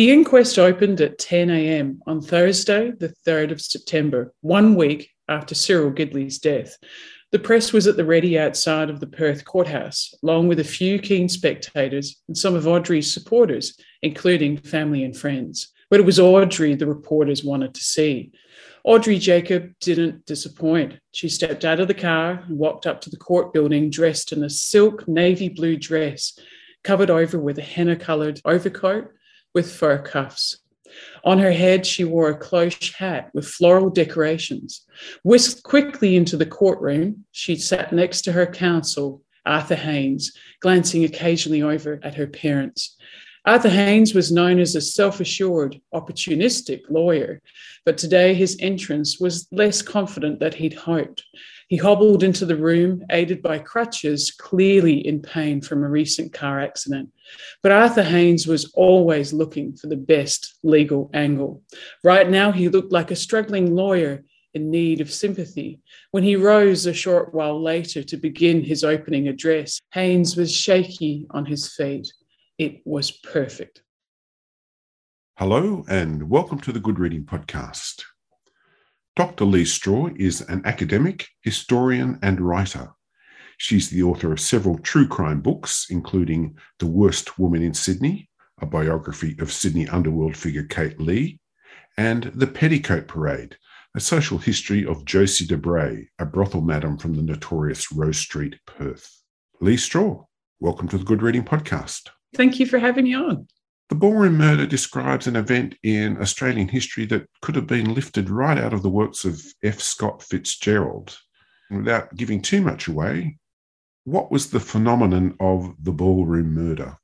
The inquest opened at 10 a.m. on Thursday, the 3rd of September, one week after Cyril Gidley's death. The press was at the ready outside of the Perth courthouse, along with a few keen spectators and some of Audrey's supporters, including family and friends. But it was Audrey the reporters wanted to see. Audrey Jacob didn't disappoint. She stepped out of the car and walked up to the court building dressed in a silk navy blue dress, covered over with a henna coloured overcoat with fur cuffs. On her head, she wore a cloche hat with floral decorations. Whisked quickly into the courtroom, she sat next to her counsel, Arthur Haynes, glancing occasionally over at her parents. Arthur Haynes was known as a self assured, opportunistic lawyer, but today his entrance was less confident than he'd hoped. He hobbled into the room, aided by crutches, clearly in pain from a recent car accident. But Arthur Haynes was always looking for the best legal angle. Right now, he looked like a struggling lawyer in need of sympathy. When he rose a short while later to begin his opening address, Haynes was shaky on his feet. It was perfect. Hello, and welcome to the Good Reading Podcast. Dr. Leigh Straw is an academic, historian, and writer. She's the author of several true crime books, including The Worst Woman in Sydney, a biography of Sydney underworld figure Kate Leigh, and The Petticoat Parade, a social history of Josie de Bray, a brothel madam from the notorious Roe Street, Perth. Leigh Straw, welcome to the Good Reading Podcast. Thank you for having me on. The ballroom murder describes an event in Australian history that could have been lifted right out of the works of F. Scott Fitzgerald. Without giving too much away, what was the phenomenon of the ballroom murder?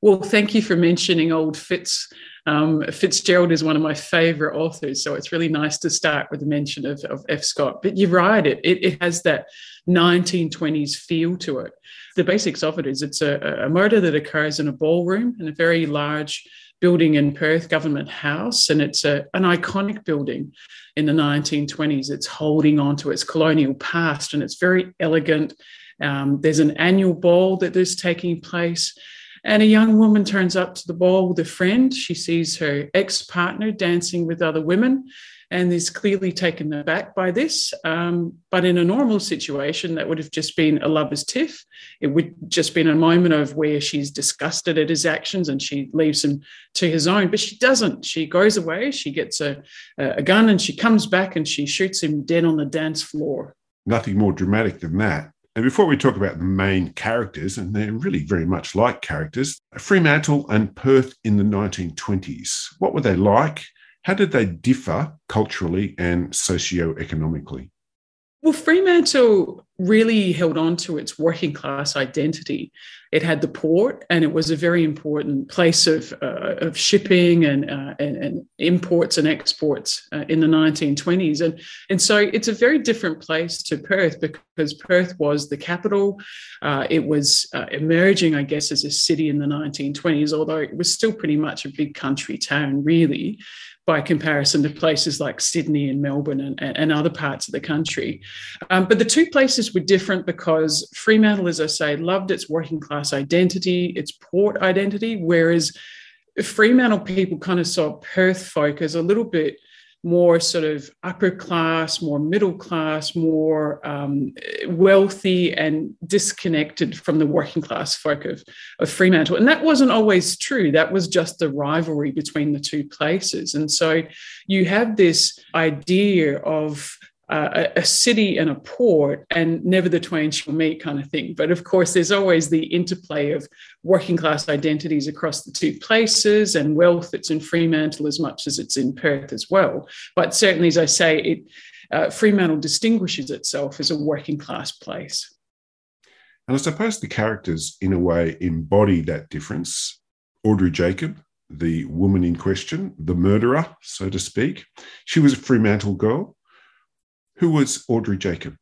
Well, thank you for mentioning old Fitz. Um, Fitzgerald is one of my favorite authors, so it's really nice to start with a mention of, of F. Scott. But you're right, it, it, it has that 1920s feel to it the basics of it is it's a, a murder that occurs in a ballroom in a very large building in Perth, Government House, and it's a, an iconic building in the 1920s. It's holding on to its colonial past and it's very elegant. Um, there's an annual ball that is taking place, and a young woman turns up to the ball with a friend. She sees her ex partner dancing with other women and is clearly taken aback by this. Um, but in a normal situation, that would have just been a lover's tiff. It would just been a moment of where she's disgusted at his actions and she leaves him to his own. But she doesn't. She goes away. She gets a, a gun and she comes back and she shoots him dead on the dance floor. Nothing more dramatic than that. And before we talk about the main characters, and they're really very much like characters, Fremantle and Perth in the 1920s, what were they like? How did they differ culturally and socio-economically? Well, Fremantle really held on to its working class identity. It had the port, and it was a very important place of, uh, of shipping and, uh, and, and, imports and exports uh, in the 1920s. And, and so it's a very different place to Perth because Perth was the capital. Uh, it was uh, emerging, I guess, as a city in the 1920s, although it was still pretty much a big country town, really by comparison to places like Sydney and Melbourne and, and other parts of the country. Um, but the two places were different because Fremantle, as I say, loved its working class identity, its port identity, whereas Fremantle people kind of saw Perth folk as a little bit more sort of upper class, more middle class, more um, wealthy and disconnected from the working class folk of, of Fremantle. And that wasn't always true. That was just the rivalry between the two places. And so you have this idea of uh, a, city and a port, and never the twain shall meet, kind of thing. But of course, there's always the interplay of working class identities across the two places and wealth that's in Fremantle as much as it's in Perth as well. But certainly, as I say, it, uh, Fremantle distinguishes itself as a working class place. And I suppose the characters, in a way, embody that difference. Audrey Jacob, the woman in question, the murderer, so to speak, she was a Fremantle girl Who was Audrey Jacob?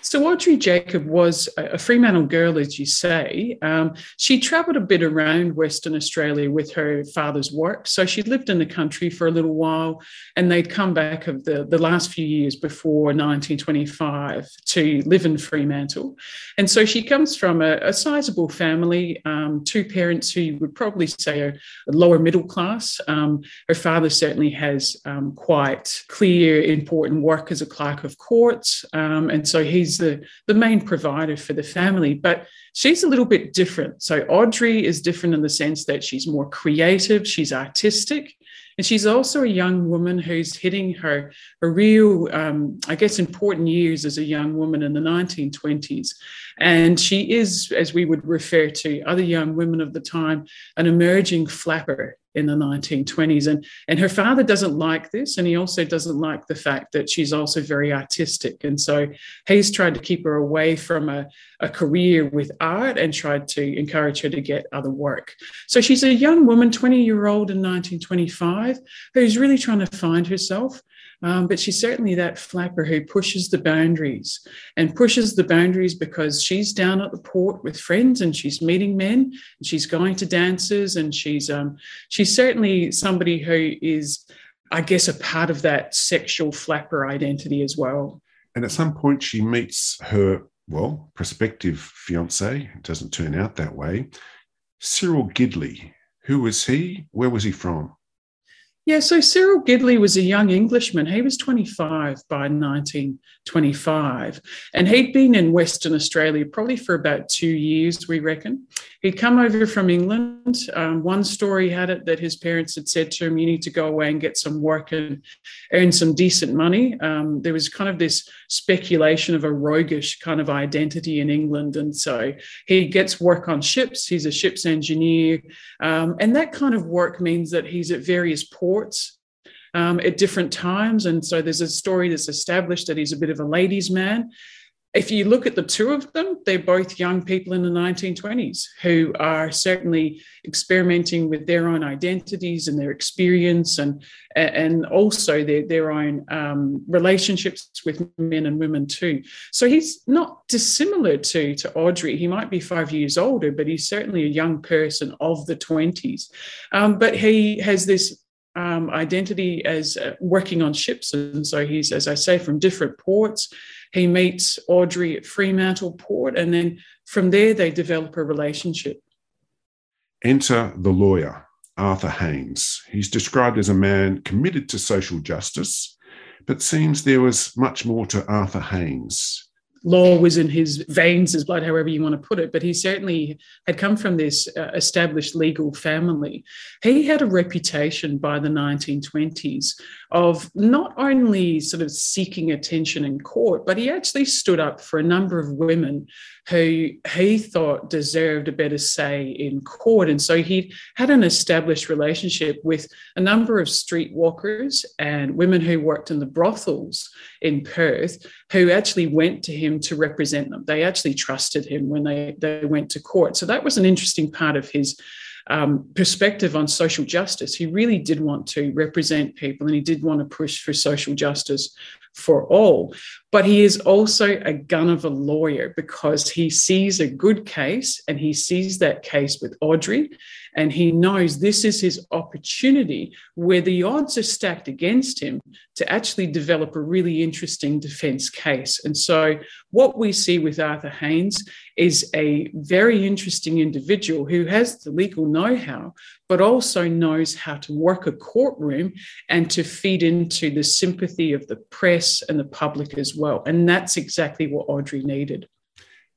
So Audrey Jacob was a Fremantle girl, as you say. Um, she travelled a bit around Western Australia with her father's work. So she lived in the country for a little while, and they'd come back of the, the last few years before 1925 to live in Fremantle. And so she comes from a, a sizable family, um, two parents who you would probably say are lower middle class. Um, her father certainly has um, quite clear, important work as a clerk of courts, um, and so he's the, the main provider for the family. But she's a little bit different. So Audrey is different in the sense that she's more creative, she's artistic, and she's also a young woman who's hitting her, her real, um, I guess, important years as a young woman in the 1920s. And she is, as we would refer to other young women of the time, an emerging flapper in the 1920s. And, and her father doesn't like this. And he also doesn't like the fact that she's also very artistic. And so he's tried to keep her away from a, a career with art and tried to encourage her to get other work. So she's a young woman, 20 year old in 1925, who's really trying to find herself. Um, but she's certainly that flapper who pushes the boundaries and pushes the boundaries because she's down at the port with friends and she's meeting men and she's going to dances and she's um, she's certainly somebody who is, I guess, a part of that sexual flapper identity as well. And at some point, she meets her well prospective fiance. It doesn't turn out that way. Cyril Gidley. Who was he? Where was he from? Yeah, so Cyril Gidley was a young Englishman. He was 25 by 1925, and he'd been in Western Australia probably for about two years, we reckon. He'd come over from England. Um, one story had it that his parents had said to him, You need to go away and get some work and earn some decent money. Um, there was kind of this speculation of a roguish kind of identity in England. And so he gets work on ships, he's a ship's engineer. Um, and that kind of work means that he's at various ports um, at different times. And so there's a story that's established that he's a bit of a ladies' man. If you look at the two of them, they're both young people in the 1920s who are certainly experimenting with their own identities and their experience and, and also their, their own um, relationships with men and women too. So he's not dissimilar to, to Audrey. He might be five years older, but he's certainly a young person of the 20s. Um, but he has this um, identity as uh, working on ships. And so he's, as I say, from different ports. He meets Audrey at Fremantle Port, and then from there they develop a relationship. Enter the lawyer, Arthur Haynes. He's described as a man committed to social justice, but seems there was much more to Arthur Haynes law was in his veins, his blood, however you want to put it, but he certainly had come from this uh, established legal family. He had a reputation by the 1920s of not only sort of seeking attention in court, but he actually stood up for a number of women who he thought deserved a better say in court. And so he had an established relationship with a number of streetwalkers and women who worked in the brothels in Perth who actually went to him to represent them. They actually trusted him when they, they went to court. So that was an interesting part of his um, perspective on social justice. He really did want to represent people and he did want to push for social justice for all. But he is also a gun of a lawyer because he sees a good case and he sees that case with Audrey and he knows this is his opportunity where the odds are stacked against him to actually develop a really interesting defense case. And so, what we see with Arthur Haynes is a very interesting individual who has the legal know how, but also knows how to work a courtroom and to feed into the sympathy of the press and the public as well. And that's exactly what Audrey needed.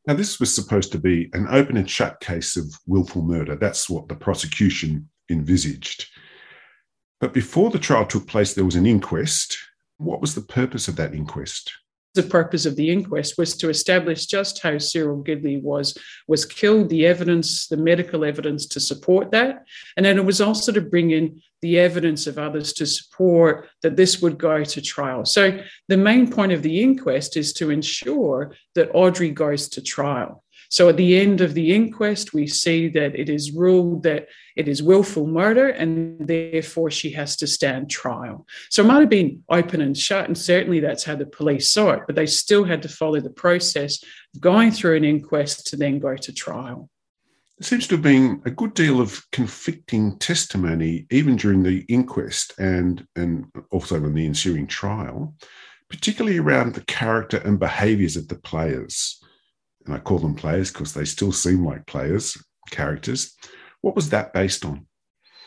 Now, this was supposed to be an open and shut case of willful murder. That's what the prosecution envisaged. But before the trial took place, there was an inquest. What was the purpose of that inquest? The purpose of the inquest was to establish just how Cyril Gidley was was killed, the evidence, the medical evidence to support that, and then it was also to bring in the evidence of others to support that this would go to trial. So the main point of the inquest is to ensure that Audrey goes to trial. So at the end of the inquest, we see that it is ruled that it is willful murder and therefore she has to stand trial. So it might have been open and shut, and certainly that's how the police saw it, but they still had to follow the process of going through an inquest to then go to trial. There seems to have been a good deal of conflicting testimony, even during the inquest and, and also in the ensuing trial, particularly around the character and behaviours of the players. And I call them players because they still seem like players, characters. What was that based on?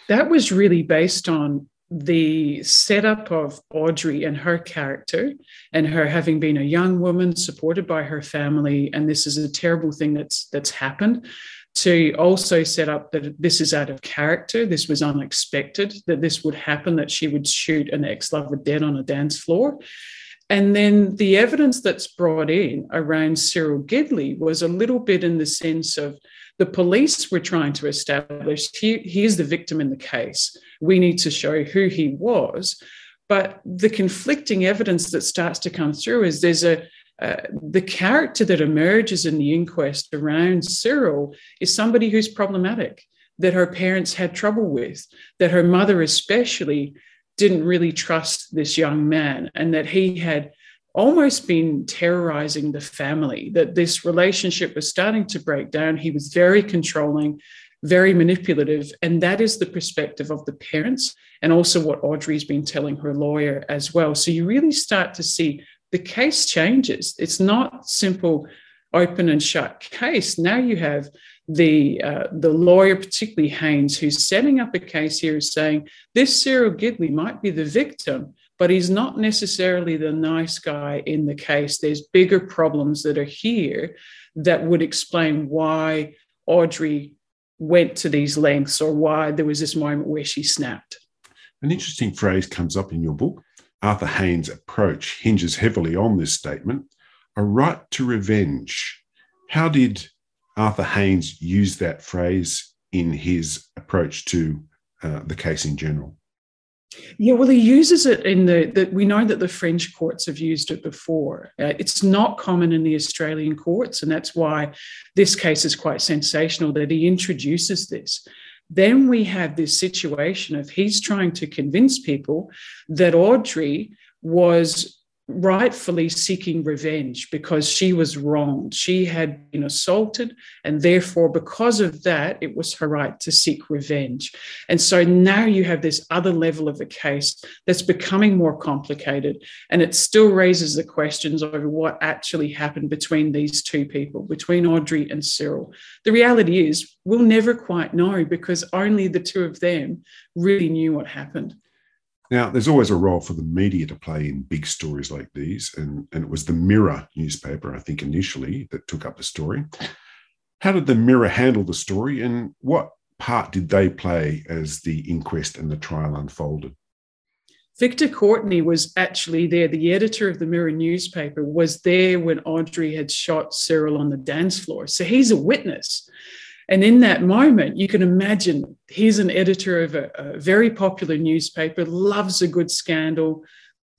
That was really based on the setup of Audrey and her character, and her having been a young woman supported by her family, and this is a terrible thing that's that's happened. To also set up that this is out of character, this was unexpected, that this would happen, that she would shoot an ex lover dead on a dance floor. And then the evidence that's brought in around Cyril Gidley was a little bit in the sense of the police were trying to establish he, he the victim in the case. We need to show who he was. But the conflicting evidence that starts to come through is there's a uh, the character that emerges in the inquest around Cyril is somebody who's problematic, that her parents had trouble with, that her mother, especially, didn't really trust this young man, and that he had almost been terrorizing the family, that this relationship was starting to break down. He was very controlling, very manipulative. And that is the perspective of the parents, and also what Audrey's been telling her lawyer as well. So you really start to see the case changes. It's not simple open and shut case. Now you have the uh, the lawyer, particularly Haynes, who's setting up a case here, is saying this Cyril Gidley might be the victim, but he's not necessarily the nice guy in the case. There's bigger problems that are here that would explain why Audrey went to these lengths or why there was this moment where she snapped. An interesting phrase comes up in your book. Arthur Haynes' approach hinges heavily on this statement a right to revenge. How did Arthur Haynes used that phrase in his approach to uh, the case in general? Yeah, well, he uses it in the that we know that the French courts have used it before. Uh, it's not common in the Australian courts, and that's why this case is quite sensational that he introduces this. Then we have this situation of he's trying to convince people that Audrey was rightfully seeking revenge because she was wronged. She had been assaulted, and therefore, because of that, it was her right to seek revenge. And so now you have this other level of the case that's becoming more complicated, and it still raises the questions over what actually happened between these two people, between Audrey and Cyril. The reality is, we'll never quite know because only the two of them really knew what happened. Now, there's always a role for the media to play in big stories like these, and, and it was the Mirror newspaper, I think, initially that took up the story. How did the Mirror handle the story, and what part did they play as the inquest and the trial unfolded? Victor Courtney was actually there. The editor of the Mirror newspaper was there when Audrey had shot Cyril on the dance floor. So he's a witness. And in that moment, you can imagine he's an editor of a, a, very popular newspaper, loves a good scandal,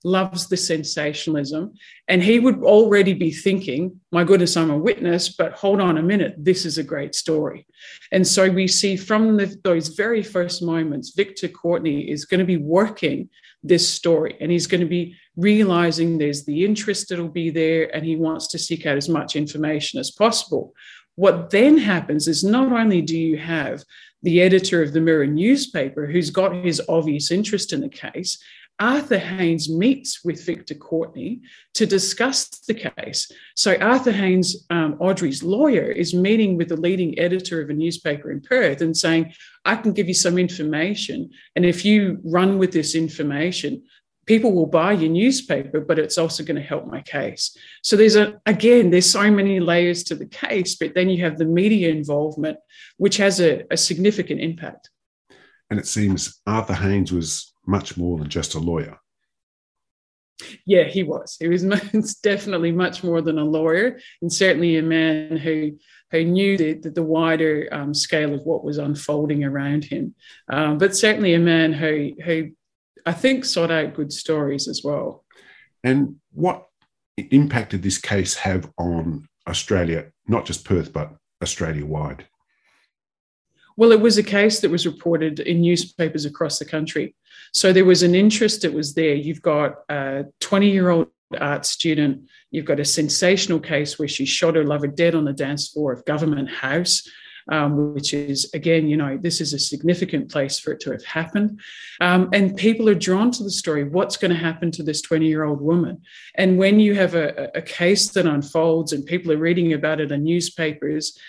loves the sensationalism. And he would already be thinking, my goodness, I'm a witness, but hold on a minute, this is a great story. And so we see from the, those very first moments, Victor Courtney is going to be working this story and he's going to be realizing there's the interest that'll be there and he wants to seek out as much information as possible what then happens is not only do you have the editor of the Mirror newspaper who's got his obvious interest in the case, Arthur Haynes meets with Victor Courtney to discuss the case. So, Arthur Haynes, um, Audrey's lawyer, is meeting with the leading editor of a newspaper in Perth and saying, I can give you some information. And if you run with this information, people will buy your newspaper, but it's also going to help my case. So there's a again, there's so many layers to the case, but then you have the media involvement, which has a, a significant impact. And it seems Arthur Haynes was much more than just a lawyer. Yeah, he was. He was definitely much more than a lawyer, and certainly a man who who knew the, the, the wider um, scale of what was unfolding around him. Um, but certainly a man who who I think sought out good stories as well. And what impact did this case have on Australia, not just Perth, but Australia wide? Well, it was a case that was reported in newspapers across the country. So there was an interest that was there. You've got a 20 year old art student, you've got a sensational case where she shot her lover dead on the dance floor of Government House. Um, which is again, you know, this is a significant place for it to have happened. Um, and people are drawn to the story. What's going to happen to this 20 year old woman? And when you have a, a case that unfolds and people are reading about it in newspapers,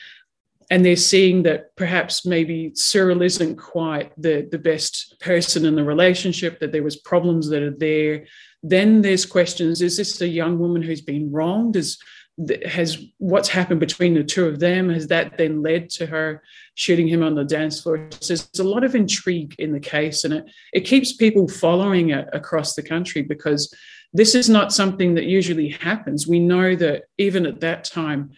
and they're seeing that perhaps maybe Cyril isn't quite the, the best person in the relationship, that there was problems that are there. Then there's questions: Is this a young woman who's been wronged? Is has what's happened between the two of them has that then led to her shooting him on the dance floor so there's a lot of intrigue in the case and it, it keeps people following it across the country because this is not something that usually happens we know that even at that time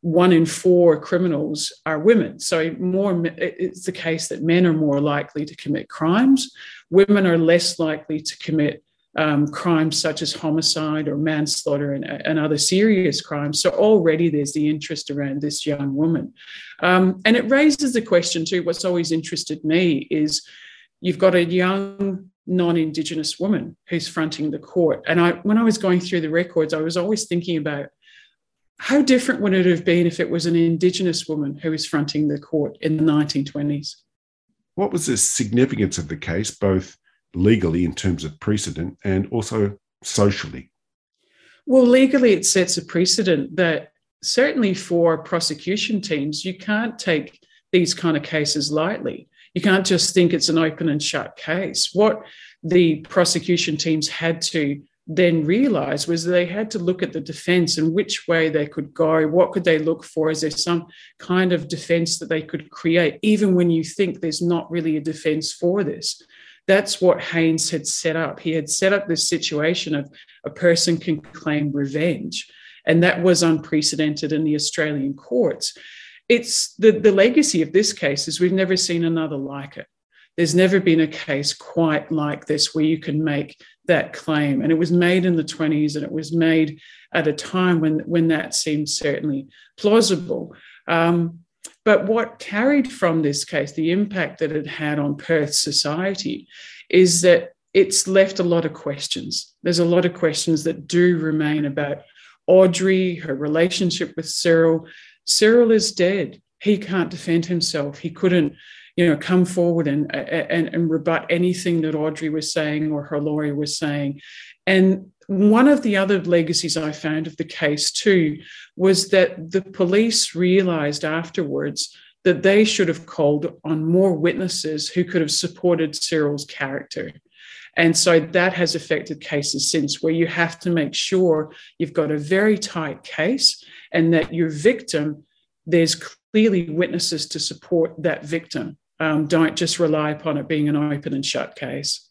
one in four criminals are women. So more it's the case that men are more likely to commit crimes. Women are less likely to commit um, crimes such as homicide or manslaughter and, and, other serious crimes. So already there's the interest around this young woman. Um, and it raises the question too, what's always interested me is you've got a young non-Indigenous woman who's fronting the court. And I, when I was going through the records, I was always thinking about how different would it have been if it was an Indigenous woman who was fronting the court in the 1920s? What was the significance of the case, both legally in terms of precedent and also socially? Well, legally, it sets a precedent that certainly for prosecution teams, you can't take these kind of cases lightly. You can't just think it's an open and shut case. What the prosecution teams had to then realize was they had to look at the defense and which way they could go. What could they look for? Is there some kind of defense that they could create, even when you think there's not really a defense for this? That's what Haynes had set up. He had set up this situation of a person can claim revenge, and that was unprecedented in the Australian courts. It's the, the legacy of this case is we've never seen another like it. There's never been a case quite like this where you can make that claim. And it was made in the 20s and it was made at a time when, when that seemed certainly plausible. Um, but what carried from this case, the impact that it had on Perth society, is that it's left a lot of questions. There's a lot of questions that do remain about Audrey, her relationship with Cyril. Cyril is dead. He can't defend himself. He couldn't you know, come forward and, and, and rebut anything that Audrey was saying or her lawyer was saying. And one of the other legacies I found of the case, too, was that the police realized afterwards that they should have called on more witnesses who could have supported Cyril's character. And so that has affected cases since, where you have to make sure you've got a very tight case and that your victim, there's clearly witnesses to support that victim. Um, don't just rely upon it being an open and shut case.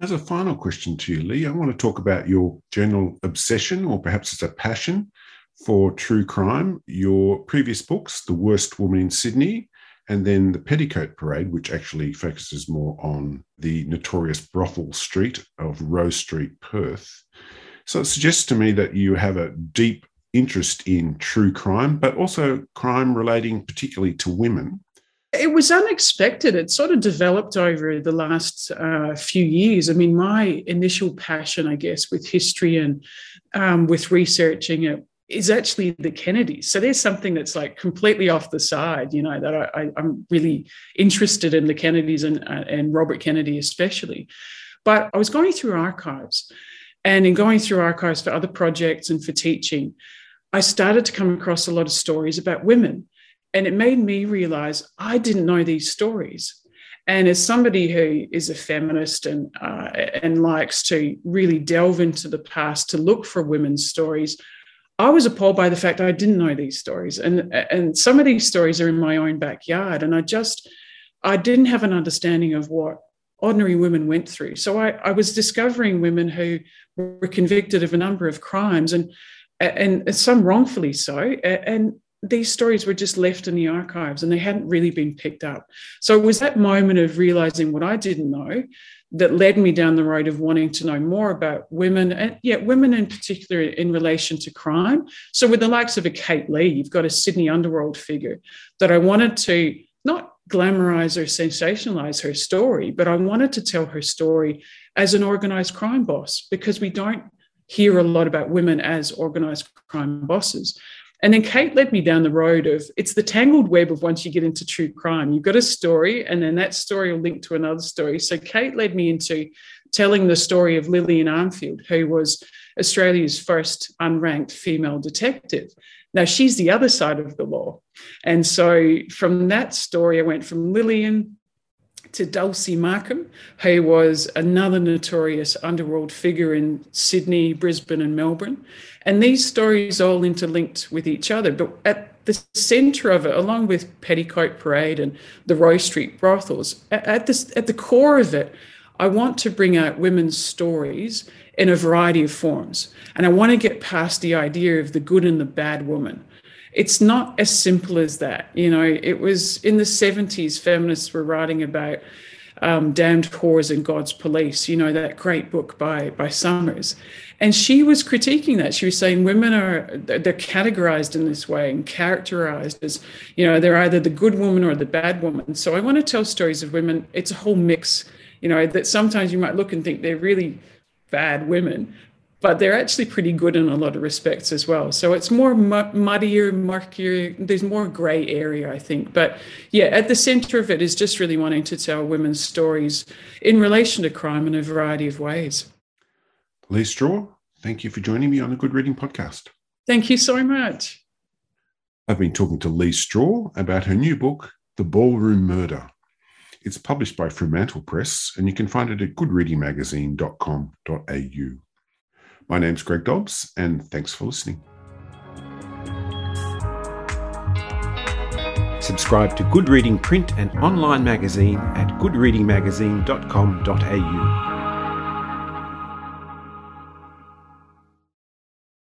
As a final question to you, Leigh, I want to talk about your general obsession, or perhaps it's a passion, for true crime. Your previous books, The Worst Woman in Sydney, and then The Petticoat Parade, which actually focuses more on the notorious brothel street of Roe Street, Perth. So it suggests to me that you have a deep interest in true crime, but also crime relating particularly to women. It was unexpected. It sort of developed over the last uh, few years. I mean, my initial passion, I guess, with history and um, with researching it is actually the Kennedys. So there's something that's like completely off the side, you know, that I, am really interested in the Kennedys and, uh, and Robert Kennedy especially. But I was going through archives, and in going through archives for other projects and for teaching, I started to come across a lot of stories about women and it made me realize I didn't know these stories. And as somebody who is a feminist and uh, and likes to really delve into the past to look for women's stories, I was appalled by the fact I didn't know these stories. And and some of these stories are in my own backyard, and I just I didn't have an understanding of what ordinary women went through. So I, I was discovering women who were convicted of a number of crimes and and some wrongfully so. And these stories were just left in the archives and they hadn't really been picked up. So it was that moment of realizing what I didn't know that led me down the road of wanting to know more about women and yeah, women in particular in relation to crime. So with the likes of a Kate Leigh, you've got a Sydney underworld figure that I wanted to not glamorize or sensationalize her story, but I wanted to tell her story as an organized crime boss because we don't hear a lot about women as organized crime bosses. And then Kate led me down the road of it's the tangled web of once you get into true crime. You've got a story, and then that story will link to another story. So Kate led me into telling the story of Lillian Armfield, who was Australia's first unranked female detective. Now she's the other side of the law. And so from that story, I went from Lillian to Dulcie Markham, who was another notorious underworld figure in Sydney, Brisbane, and Melbourne. And these stories all interlinked with each other. But at the center of it, along with Petticoat Parade and the Roe Street brothels, at, this, at the core of it, I want to bring out women's stories in a variety of forms. And I want to get past the idea of the good and the bad woman it's not as simple as that. You know, it was in the 70s, feminists were writing about um, Damned Whores and God's Police, you know, that great book by, by Summers. And she was critiquing that. She was saying women are, they're categorized in this way and characterized as, you know, they're either the good woman or the bad woman. So I want to tell stories of women. It's a whole mix, you know, that sometimes you might look and think they're really bad women, but they're actually pretty good in a lot of respects as well. So it's more muddier, murkier. There's more grey area, I think. But yeah, at the centre of it is just really wanting to tell women's stories in relation to crime in a variety of ways. Leigh Straw, thank you for joining me on the Good Reading Podcast. Thank you so much. I've been talking to Leigh Straw about her new book, The Ballroom Murder. It's published by Fremantle Press, and you can find it at goodreadingmagazine.com.au. My name's Greg Dobbs, and thanks for listening. Subscribe to Good Reading print and online magazine at goodreadingmagazine.com.au.